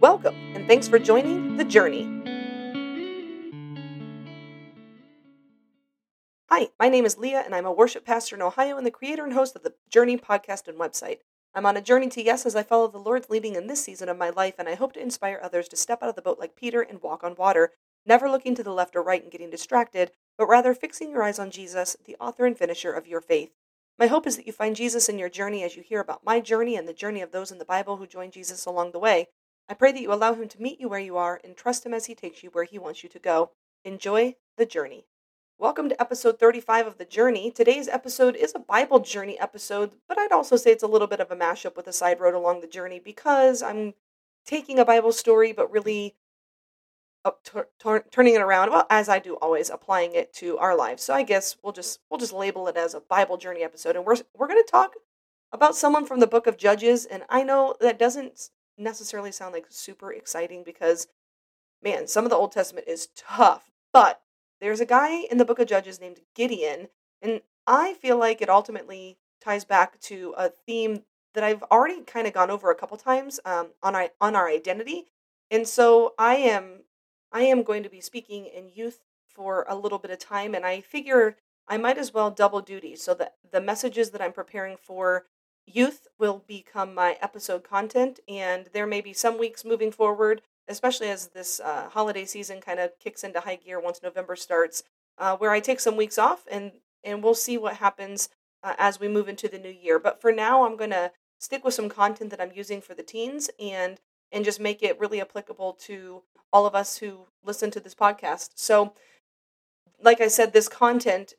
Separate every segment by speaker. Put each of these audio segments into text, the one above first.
Speaker 1: Welcome, and thanks for joining The Journey. Hi, my name is Leah, and I'm a worship pastor in Ohio and the creator and host of the Journey podcast and website. I'm on a journey to yes as I follow the Lord's leading in this season of my life, and I hope to inspire others to step out of the boat like Peter and walk on water, never looking to the left or right and getting distracted, but rather fixing your eyes on Jesus, the author and finisher of your faith. My hope is that you find Jesus in your journey as you hear about my journey and the journey of those in the Bible who joined Jesus along the way. I pray that you allow him to meet you where you are and trust him as he takes you where he wants you to go. Enjoy the journey. Welcome to episode 35 of The Journey. Today's episode is a Bible journey episode, but I'd also say it's a little bit of a mashup with a side road along the journey because I'm taking a Bible story but really up, turning it around well as I do always applying it to our lives. So I guess we'll just we'll just label it as a Bible journey episode and we're we're going to talk about someone from the book of Judges and I know that doesn't necessarily sound like super exciting because, man, some of the Old Testament is tough. But there's a guy in the book of Judges named Gideon, and I feel like it ultimately ties back to a theme that I've already kind of gone over a couple times um, on our on our identity. And so I am I am going to be speaking in youth for a little bit of time, and I figure I might as well double duty so that the messages that I'm preparing for youth will become my episode content, and there may be some weeks moving forward, especially as this uh, holiday season kind of kicks into high gear once November starts, uh, where I take some weeks off, and and we'll see what happens uh, as we move into the new year. But for now, I'm going to stick with some content that I'm using for the teens, and and just make it really applicable to all of us who listen to this podcast. So, like I said, this content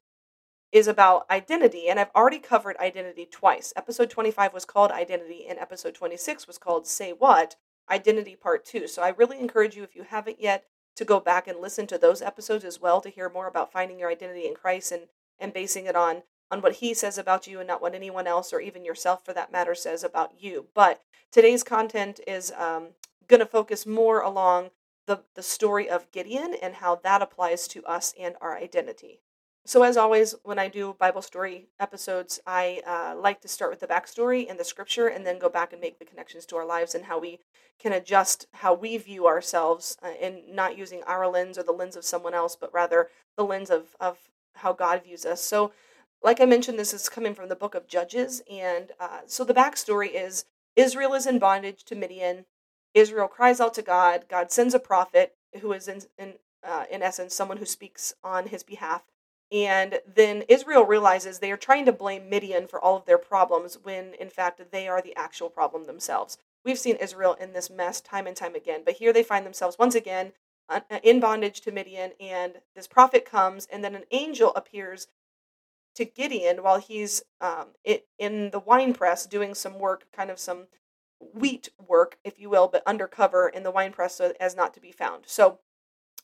Speaker 1: is about identity. And I've already covered identity twice. Episode 25 was called Identity, and episode 26 was called Say What? Identity Part 2. So I really encourage you, if you haven't yet, to go back and listen to those episodes as well to hear more about finding your identity in Christ and, and basing it on, on what He says about you and not what anyone else or even yourself, for that matter, says about you. But today's content is um, going to focus more along the, the story of Gideon and how that applies to us and our identity. So, as always, when I do Bible story episodes, I uh, like to start with the backstory and the scripture and then go back and make the connections to our lives and how we can adjust how we view ourselves uh, not using our lens or the lens of someone else, but rather the lens of, of how God views us. So, like I mentioned, this is coming from the book of Judges. And uh, so the backstory is Israel is in bondage to Midian. Israel cries out to God. God sends a prophet who is, in, in, uh, in essence, someone who speaks on his behalf and then Israel realizes they are trying to blame Midian for all of their problems when, in fact, they are the actual problem themselves. We've seen Israel in this mess time and time again, but here they find themselves once again uh, uh, in bondage to Midian, and this prophet comes, and then an angel appears to Gideon while he's um, in the wine press doing some work, kind of some wheat work, if you will, but undercover in the wine press so as not to be found. So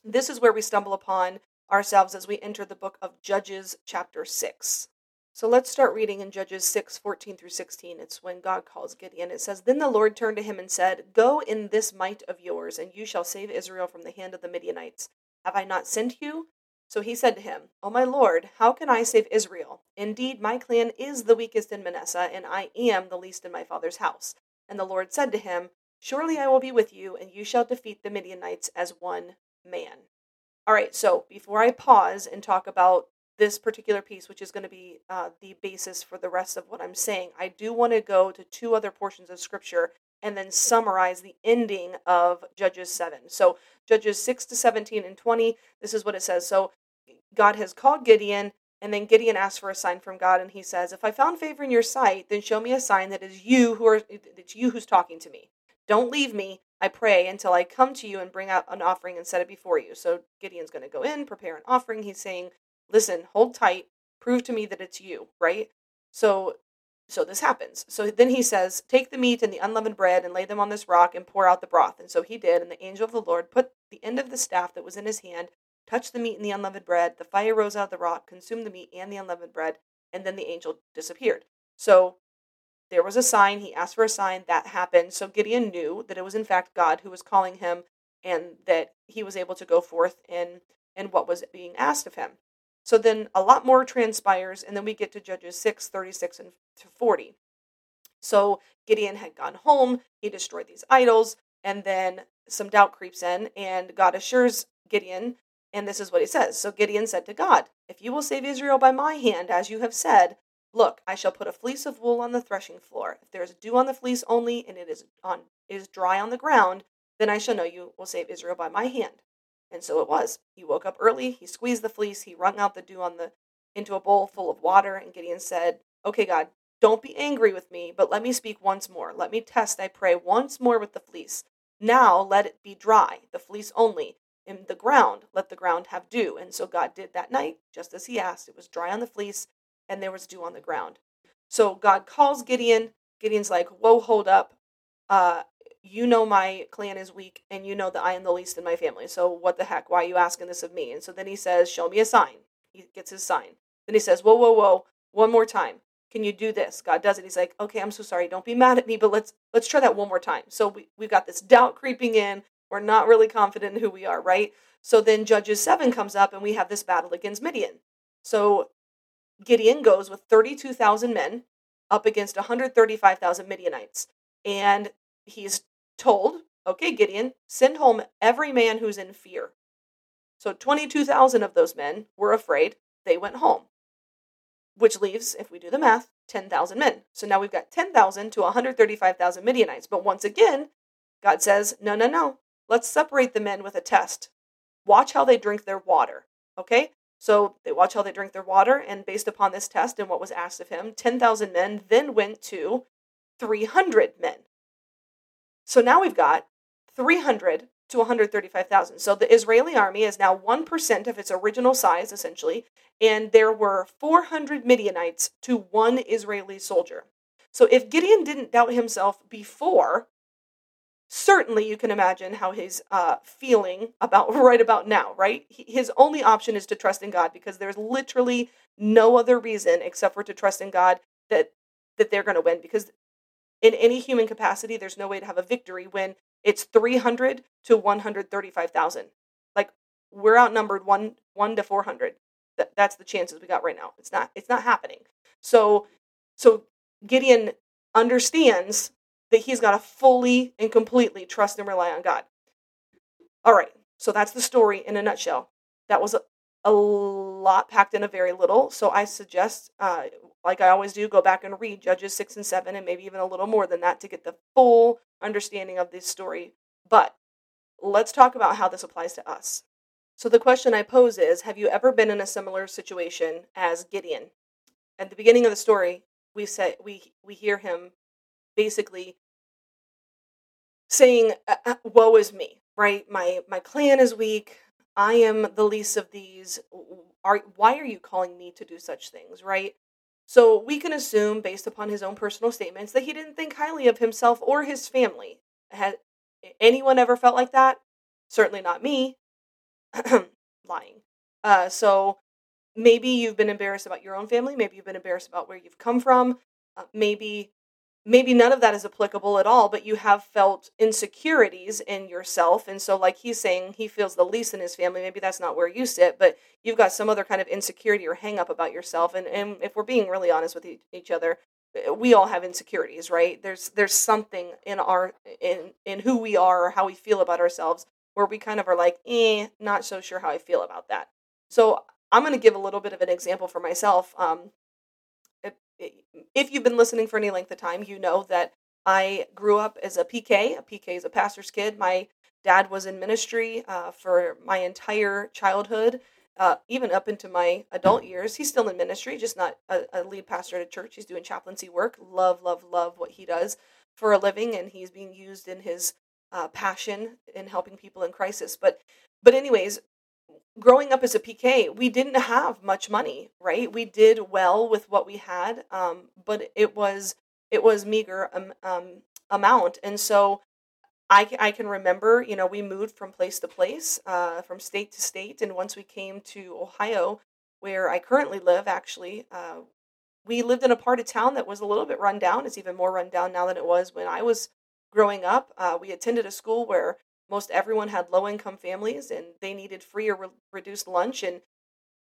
Speaker 1: this is where we stumble upon ourselves as we enter the book of Judges, chapter 6. So let's start reading in Judges 6 14 through 16. It's when God calls Gideon. It says, Then the Lord turned to him and said, Go in this might of yours, and you shall save Israel from the hand of the Midianites. Have I not sent you? So he said to him, O my Lord, how can I save Israel? Indeed, my clan is the weakest in Manasseh, and I am the least in my father's house. And the Lord said to him, Surely I will be with you, and you shall defeat the Midianites as one man. All right, so before I pause and talk about this particular piece, which is going to be uh, the basis for the rest of what I'm saying, I do want to go to two other portions of scripture and then summarize the ending of Judges 7. So, Judges 6 to 17 and 20, this is what it says. So, God has called Gideon, and then Gideon asks for a sign from God, and he says, If I found favor in your sight, then show me a sign that is you who are it's you who's talking to me. Don't leave me, I pray, until I come to you and bring out an offering and set it before you. So Gideon's going to go in, prepare an offering. He's saying, Listen, hold tight, prove to me that it's you, right? So so this happens. So then he says, Take the meat and the unleavened bread and lay them on this rock and pour out the broth. And so he did, and the angel of the Lord put the end of the staff that was in his hand, touched the meat and the unleavened bread. The fire rose out of the rock, consumed the meat and the unleavened bread, and then the angel disappeared. So there was a sign. He asked for a sign. That happened. So Gideon knew that it was in fact God who was calling him and that he was able to go forth in, in what was being asked of him. So then a lot more transpires, and then we get to Judges 6 36 and to 40. So Gideon had gone home. He destroyed these idols. And then some doubt creeps in, and God assures Gideon, and this is what he says. So Gideon said to God, If you will save Israel by my hand, as you have said, look, I shall put a fleece of wool on the threshing floor. If there is dew on the fleece only, and it is on is dry on the ground, then I shall know you will save Israel by my hand. And so it was. He woke up early, he squeezed the fleece, he wrung out the dew on the into a bowl full of water, and Gideon said, Okay, God, don't be angry with me, but let me speak once more. Let me test, I pray, once more with the fleece. Now let it be dry, the fleece only. In the ground, let the ground have dew. And so God did that night, just as he asked. It was dry on the fleece, and there was dew on the ground. So God calls Gideon. Gideon's like, Whoa, hold up. Uh, you know my clan is weak and you know that I am the least in my family. So what the heck? Why are you asking this of me? And so then he says, Show me a sign. He gets his sign. Then he says, Whoa, whoa, whoa, one more time. Can you do this? God does it. He's like, Okay, I'm so sorry. Don't be mad at me, but let's let's try that one more time. So we, we've got this doubt creeping in. We're not really confident in who we are, right? So then Judges 7 comes up and we have this battle against Midian. So Gideon goes with 32,000 men up against 135,000 Midianites. And he's told, okay, Gideon, send home every man who's in fear. So 22,000 of those men were afraid. They went home, which leaves, if we do the math, 10,000 men. So now we've got 10,000 to 135,000 Midianites. But once again, God says, no, no, no. Let's separate the men with a test. Watch how they drink their water. Okay? So they watch how they drink their water, and based upon this test and what was asked of him, 10,000 men then went to 300 men. So now we've got 300 to 135,000. So the Israeli army is now 1% of its original size, essentially, and there were 400 Midianites to one Israeli soldier. So if Gideon didn't doubt himself before, certainly you can imagine how he's uh, feeling about right about now, right? His only option is to trust in God because there's literally no other reason except for to trust in God that that they're going to win because in any human capacity, there's no way to have a victory when it's 300 to 135,000. Like we're outnumbered one one to 400. That, that's the chances we got right now. It's not it's not happening. So so Gideon understands that he's got to fully and completely trust and rely on God. All right. So that's the story in a nutshell. That was a, a lot packed in a very little. So I suggest, uh, like I always do, go back and read Judges 6 and 7, and maybe even a little more than that to get the full understanding of this story. But let's talk about how this applies to us. So the question I pose is Have you ever been in a similar situation as Gideon? At the beginning of the story, we say we we hear him basically saying, uh, uh, "Woe is me!" Right? My my clan is weak. I am the least of these. Are, why are you calling me to do such things, right? So we can assume, based upon his own personal statements, that he didn't think highly of himself or his family. Had anyone ever felt like that? Certainly not me. Lying. Uh, so maybe you've been embarrassed about your own family. Maybe you've been embarrassed about where you've come from. Uh, maybe maybe none of that is applicable at all, but you have felt insecurities in yourself. And so, like he's saying, he feels the least in his family. Maybe that's not where you sit, but you've got some other kind of insecurity or hang up about yourself. And, and if we're being really honest with each other, eh, we all have insecurities, right? There's there's something in our in in who we are or how we feel about ourselves where we kind of are like, eh, not so sure how I feel about that. So I'm going to give a little bit of an example for myself. Um, if you've been listening for any length of time, you know that I grew up as a PK. A PK is a pastor's kid. My dad was in ministry uh, for my entire childhood, uh, even up into my adult years. He's still in ministry, just not a, a lead pastor at a church. He's doing chaplaincy work. Love, love, love what he does for a living, and he's being used in his uh, passion in helping people in crisis. But, but anyways, growing up as a PK, we didn't have much money, right? We did well with what we had, um, but it was it was meager um, um, amount, and so I I can remember, you know, we moved from place to place, uh, from state to state, and once we came to Ohio, where I currently live, actually. Uh, we lived in a part of town that was a little bit run down. It's even more run down now than it was when I was growing up. Uh, we attended a school where most everyone had low income families and they needed free or re- reduced lunch and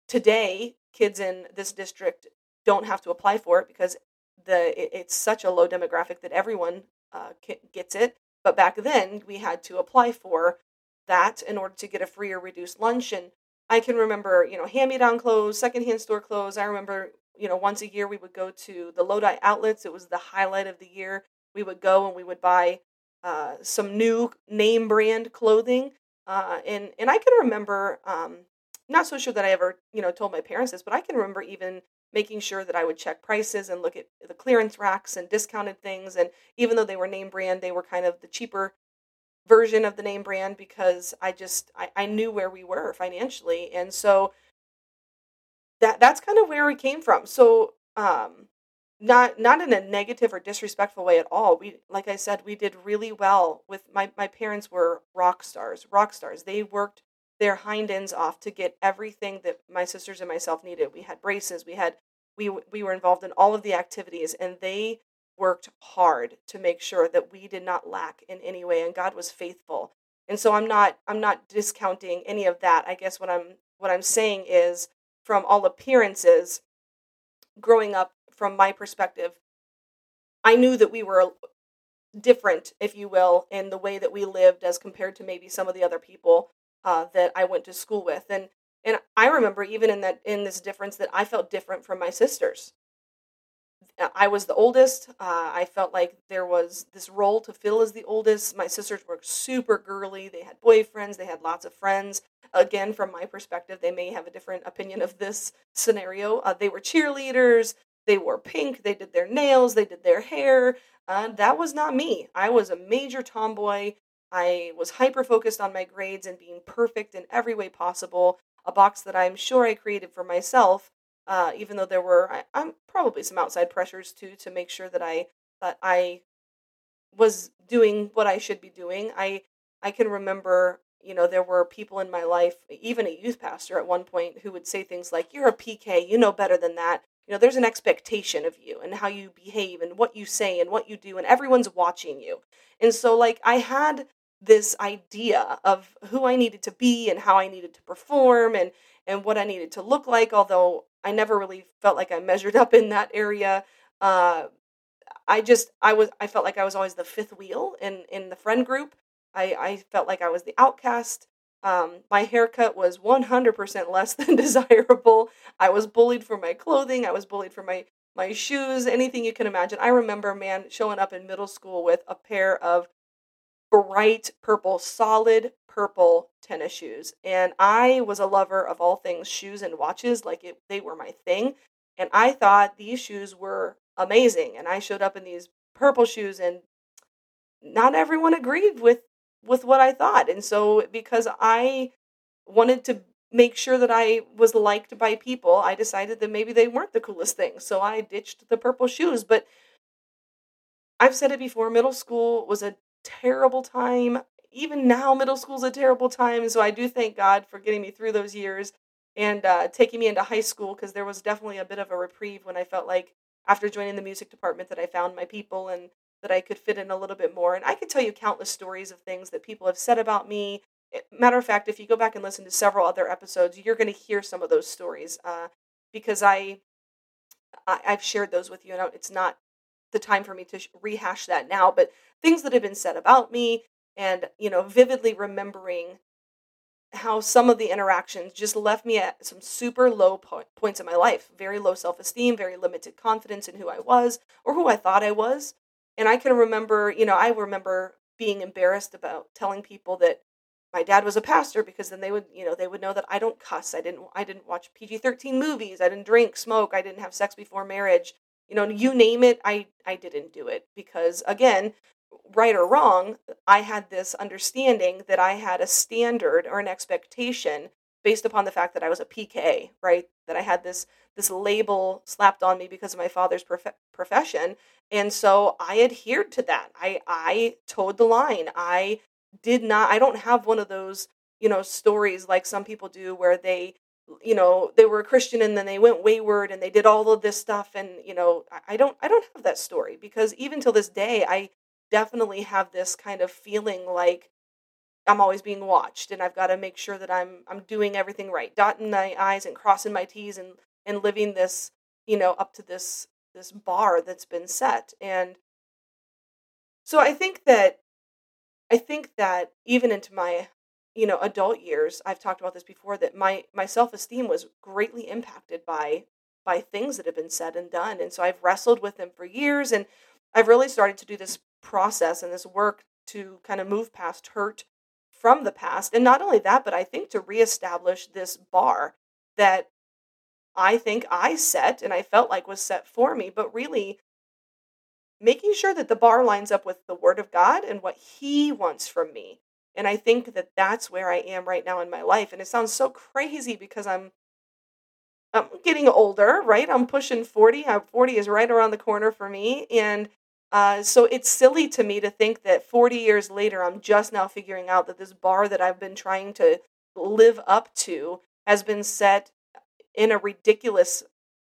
Speaker 1: today kids in this district don't have to apply for it because the it, it's such a low demographic that everyone uh, gets it But back then, we had to apply for that in order to get a free or reduced lunch. And I can remember, you know, hand me down clothes, secondhand store clothes. I remember, you know, once a year we would go to the Lodi outlets. It was the highlight of the year. We would go and we would buy uh, some new name brand clothing. Uh, and and I can remember, um, not so sure that I ever you know told my parents this, but I can remember even making sure that I would check prices and look at the clearance racks and discounted things. And even though they were name brand, they were kind of the cheaper version of the name brand because I just I, I knew where we were financially. And so that that's kind of where we came from. So um not not in a negative or disrespectful way at all. We like I said, we did really well with my my parents were rock stars, rock stars. They worked their hind ends off to get everything that my sisters and myself needed. We had braces, we had we we were involved in all of the activities and they worked hard to make sure that we did not lack in any way and God was faithful. And so I'm not I'm not discounting any of that. I guess what I'm what I'm saying is from all appearances growing up from my perspective I knew that we were different if you will in the way that we lived as compared to maybe some of the other people uh, that I went to school with and and I remember even in that in this difference that I felt different from my sisters uh, I was the oldest. Uh, I felt like there was this role to fill as the oldest. My sisters were super girly. They had boyfriends. They had lots of friends. Again, from my perspective, they may have a different opinion of this scenario. Uh, they were cheerleaders. They wore pink. They did their nails. They did their hair. Uh, that was not me. I was a major tomboy. I was hyper focused on my grades and being perfect in every way possible. A box that I'm sure I created for myself uh, even though there were I, I'm probably some outside pressures too to make sure that I that I was doing what I should be doing. I I can remember, you know, there were people in my life, even a youth pastor at one point, who would say things like, "You're a PK, you know better than that." You know, there's an expectation of you and how you behave and what you say and what you do, and everyone's watching you. And so, like, I had this idea of who I needed to be and how I needed to perform and and what I needed to look like. Although I never really felt like I measured up in that area. Uh, I just I was I felt like I was always the fifth wheel in in the friend group. I I felt like I was the outcast. Um, my haircut was 100% less than desirable. I was bullied for my clothing. I was bullied for my my shoes, anything you can imagine. I remember, man, showing up in middle school with a pair of bright purple, solid purple tennis shoes. And I was a lover of all things shoes and watches, like it, they were my thing. And I thought these shoes were amazing. And I showed up in these purple shoes, and not everyone agreed with with what I thought. And so, because I wanted to make sure that I was liked by people, I decided that maybe they weren't the coolest thing. So I ditched the purple shoes. But I've said it before middle school was a terrible time. Even now, middle school's a terrible time. So I do thank God for getting me through those years and uh, taking me into high school because there was definitely a bit of a reprieve when I felt like after joining the music department that I found my people and that I could fit in a little bit more. And I could tell you countless stories of things that people have said about me. Eh, matter of fact, if you go back and listen to several other episodes, you're going to hear some of those stories uh, because I, I I've shared those with you, and it's not the time for me to rehash that now. But things that have been said about me and you know vividly remembering how some of the interactions just left me at some super low po- points in my life very low self-esteem very limited confidence in who i was or who i thought i was and i can remember you know i remember being embarrassed about telling people that my dad was a pastor because then they would you know they would know that i don't cuss i didn't i didn't watch pg-13 movies i didn't drink smoke i didn't have sex before marriage you know you name it i i didn't do it because again right or wrong, I had this understanding that I had a standard or an expectation based upon the fact that I was a PK, right? That I had this this label slapped on me because of my father's prof- profession, and so I adhered to that. I I toed the line. I did not. I don't have one of those you know stories like some people do where they you know they were a christian and then they went wayward and they did all of this stuff and you know i don't i don't have that story because even till this day i definitely have this kind of feeling like I'm always being watched and I've got to make sure that I'm I'm doing everything right, dotting my i's and crossing my t's and and living this, you know, up to this this bar that's been set. And so I think that I think that even into my you know adult years i've talked about this before that my my self-esteem was greatly impacted by by things that have been said and done and so i've wrestled with them for years and i've really started to do this process and this work to kind of move past hurt from the past and not only that but i think to reestablish this bar that i think i set and i felt like was set for me but really making sure that the bar lines up with the word of god and what he wants from me and I think that that's where I am right now in my life. And it sounds so crazy because I'm I'm getting older, right? I'm pushing 40. I'm 40 is right around the corner for me. And uh, so it's silly to me to think that 40 years later, I'm just now figuring out that this bar that I've been trying to live up to has been set in a ridiculous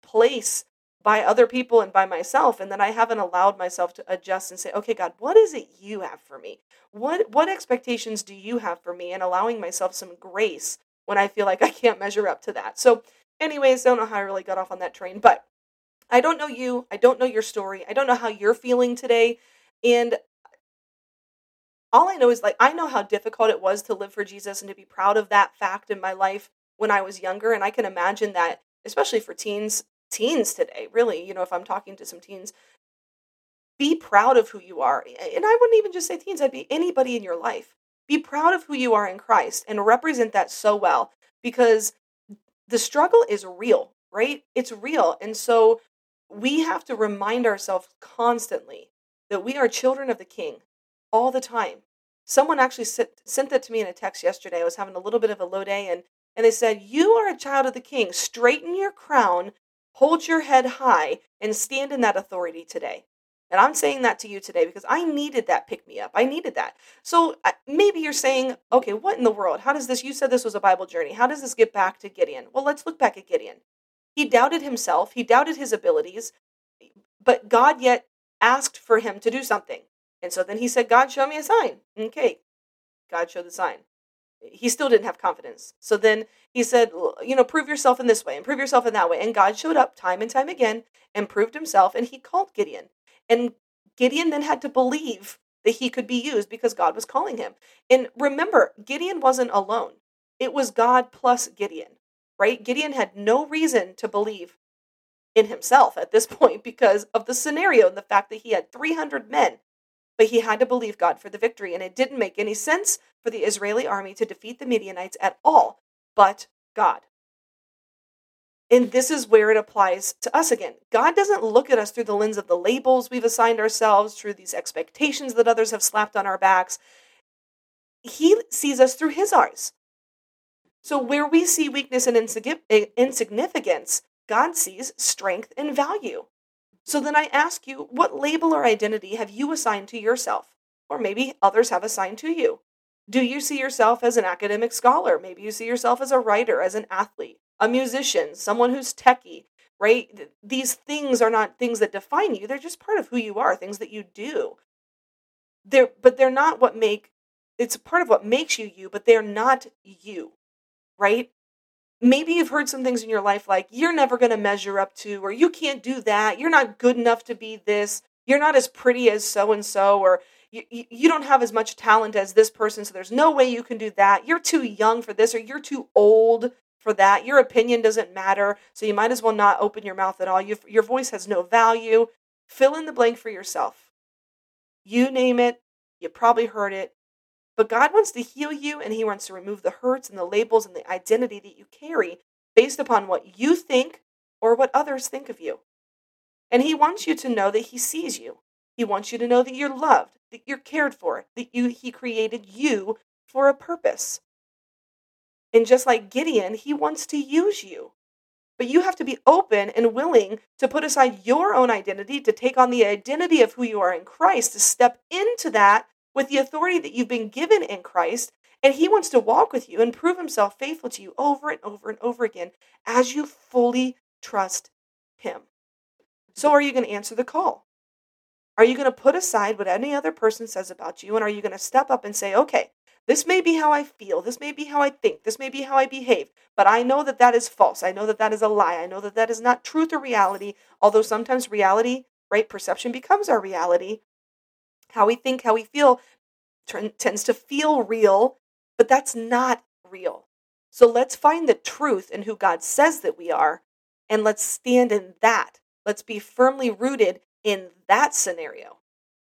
Speaker 1: place by other people and by myself and then I haven't allowed myself to adjust and say, "Okay, God, what is it you have for me? What what expectations do you have for me?" and allowing myself some grace when I feel like I can't measure up to that. So, anyways, don't know how I really got off on that train, but I don't know you. I don't know your story. I don't know how you're feeling today. And all I know is like I know how difficult it was to live for Jesus and to be proud of that fact in my life when I was younger and I can imagine that especially for teens teens today, really, you know, if I'm talking to some teens, be proud of who you are. And I wouldn't even just say teens, I'd be anybody in your life. Be proud of who you are in Christ and represent that so well because the struggle is real, right? It's real. And so we have to remind ourselves constantly that we are children of the King all the time. Someone actually sent, sent that to me in a text yesterday. I was having a little bit of a low day and and they said, You are a child of the king. Straighten your crown Hold your head high and stand in that authority today. And I'm saying that to you today because I needed that pick me up. I needed that. So uh, maybe you're saying, okay, what in the world? How does this? You said this was a Bible journey. How does this get back to Gideon? Well, let's look back at Gideon. He doubted himself, he doubted his abilities, but God yet asked for him to do something. And so then he said, God, show me a sign. Okay, God showed the sign he still didn't have confidence. So then he said, you know, prove yourself in this way and prove yourself in that way. And God showed up time and time again and proved himself. And he called Gideon. And Gideon then had to believe that he could be used because God was calling him. And remember, Gideon wasn't alone, it was God plus Gideon, right? Gideon had no reason to believe in himself at this point because of the scenario and the fact that he had 300 men but he had to believe God for the victory, and it didn't make any sense for the Israeli army to defeat the Midianites at all, but God. And this is where it applies to us again. God doesn't look at us through the lens of the labels we've assigned ourselves, through these expectations that others have slapped on our backs. He sees us through his eyes. So, where we see weakness and eh, insignificance, God sees strength and value. So then I ask you, what label or identity have you assigned to yourself? Or maybe others have assigned to you. Do you see yourself as an academic scholar? Maybe you see yourself as a writer, as an athlete, a musician, someone who's techie, right? These things are not things that define you. They're just part of who you are, things that you do. They're but they're not what make it's part of what makes you you, but they're not you. Right? maybe you've heard some things in your life like you're never going to measure up to or you can't do that. You're not good enough to be this. You're not as pretty as so and so or you, you don't have as much talent as this person so there's no way you can do that. You're too young for this or you're too old for that. Your opinion doesn't matter so you might as well not open your mouth at all. You, your voice has no value. Fill in the blank for yourself. You name it. You probably heard it but God wants to heal you and He wants to remove the hurts and the labels and the identity that you carry based upon what you think or what others think of you. And He wants you to know that He sees you. He wants you to know that you're loved, that you're cared for, that you, He created you for a purpose. And just like Gideon, He wants to use you. But you have to be open and willing to put aside your own identity, to take on the identity of who you are in Christ, to step into that with the authority that you've been given in Christ, and He wants to walk with you and prove Himself faithful to you over and over and over again as you fully trust Him. So, are you going to answer the call? Are you going to put aside what any other person says about you? And are you going to step up and say, okay, this may be how I feel, this may be how I think, this may be how I behave, but I know that that is false. I know that that is a lie. I know that that is not truth or reality, although sometimes reality, right, perception becomes our reality how we think, how we feel t- tends to feel real, but that's not real. So let's find the truth in who God says that we are, and let's stand in that. Let's be firmly rooted in that scenario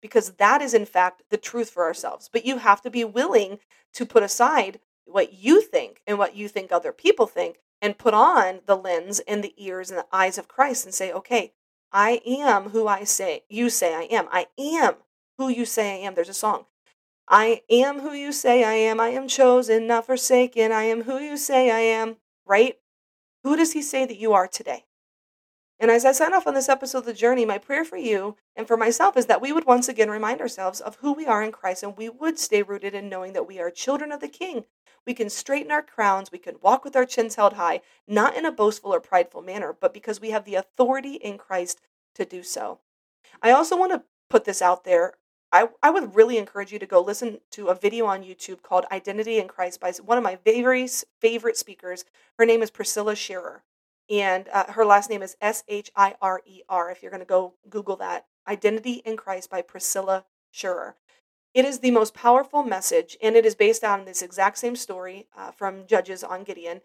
Speaker 1: because that is, in fact, the truth for ourselves. But you have to be willing to put aside what you think and what you think other people think and put on the lens and the ears and the eyes of Christ and say, okay, I am who I say you say I am. I am who you say I am. There's a song. I am who you say I am. I am chosen, not forsaken. I am who you say I am. Right? Who does he say that you are today? And as I sign off on this episode of The Journey, my prayer for you and for myself is that we would once again remind ourselves of who we are in Christ and we would stay rooted in knowing that we are children of the King. We can straighten our crowns, we can walk with our chins held high, not in a boastful or prideful manner, but because we have the authority in Christ to do so. I also want to put this out there. I, I would really encourage you to go listen to a video on YouTube called Identity in Christ by one of my very favorite speakers. Her name is Priscilla Shirer and uh, her last name is S H I R E R. If you're going to go Google that, Identity in Christ by Priscilla Shirer. It is the most powerful message, and it is based on this exact same story uh, from Judges on Gideon.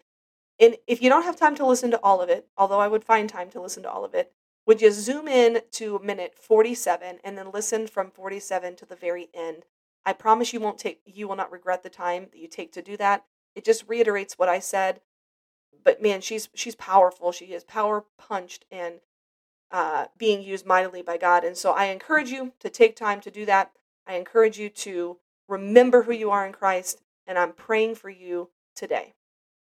Speaker 1: And if you don't have time to listen to all of it, although I would find time to listen to all of it, would you zoom in to minute 47 and then listen from 47 to the very end? I promise you won't take you will not regret the time that you take to do that. It just reiterates what I said but man, she's she's powerful. She is power punched and uh, being used mightily by God. And so I encourage you to take time to do that. I encourage you to remember who you are in Christ, and I'm praying for you today.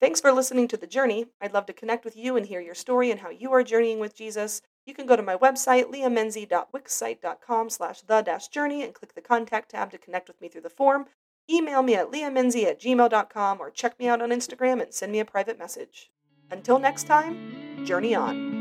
Speaker 1: Thanks for listening to The Journey. I'd love to connect with you and hear your story and how you are journeying with Jesus. You can go to my website, leahmenzie.wixsite.com slash the-journey and click the contact tab to connect with me through the form. Email me at leahmenzie at gmail.com or check me out on Instagram and send me a private message. Until next time, journey on.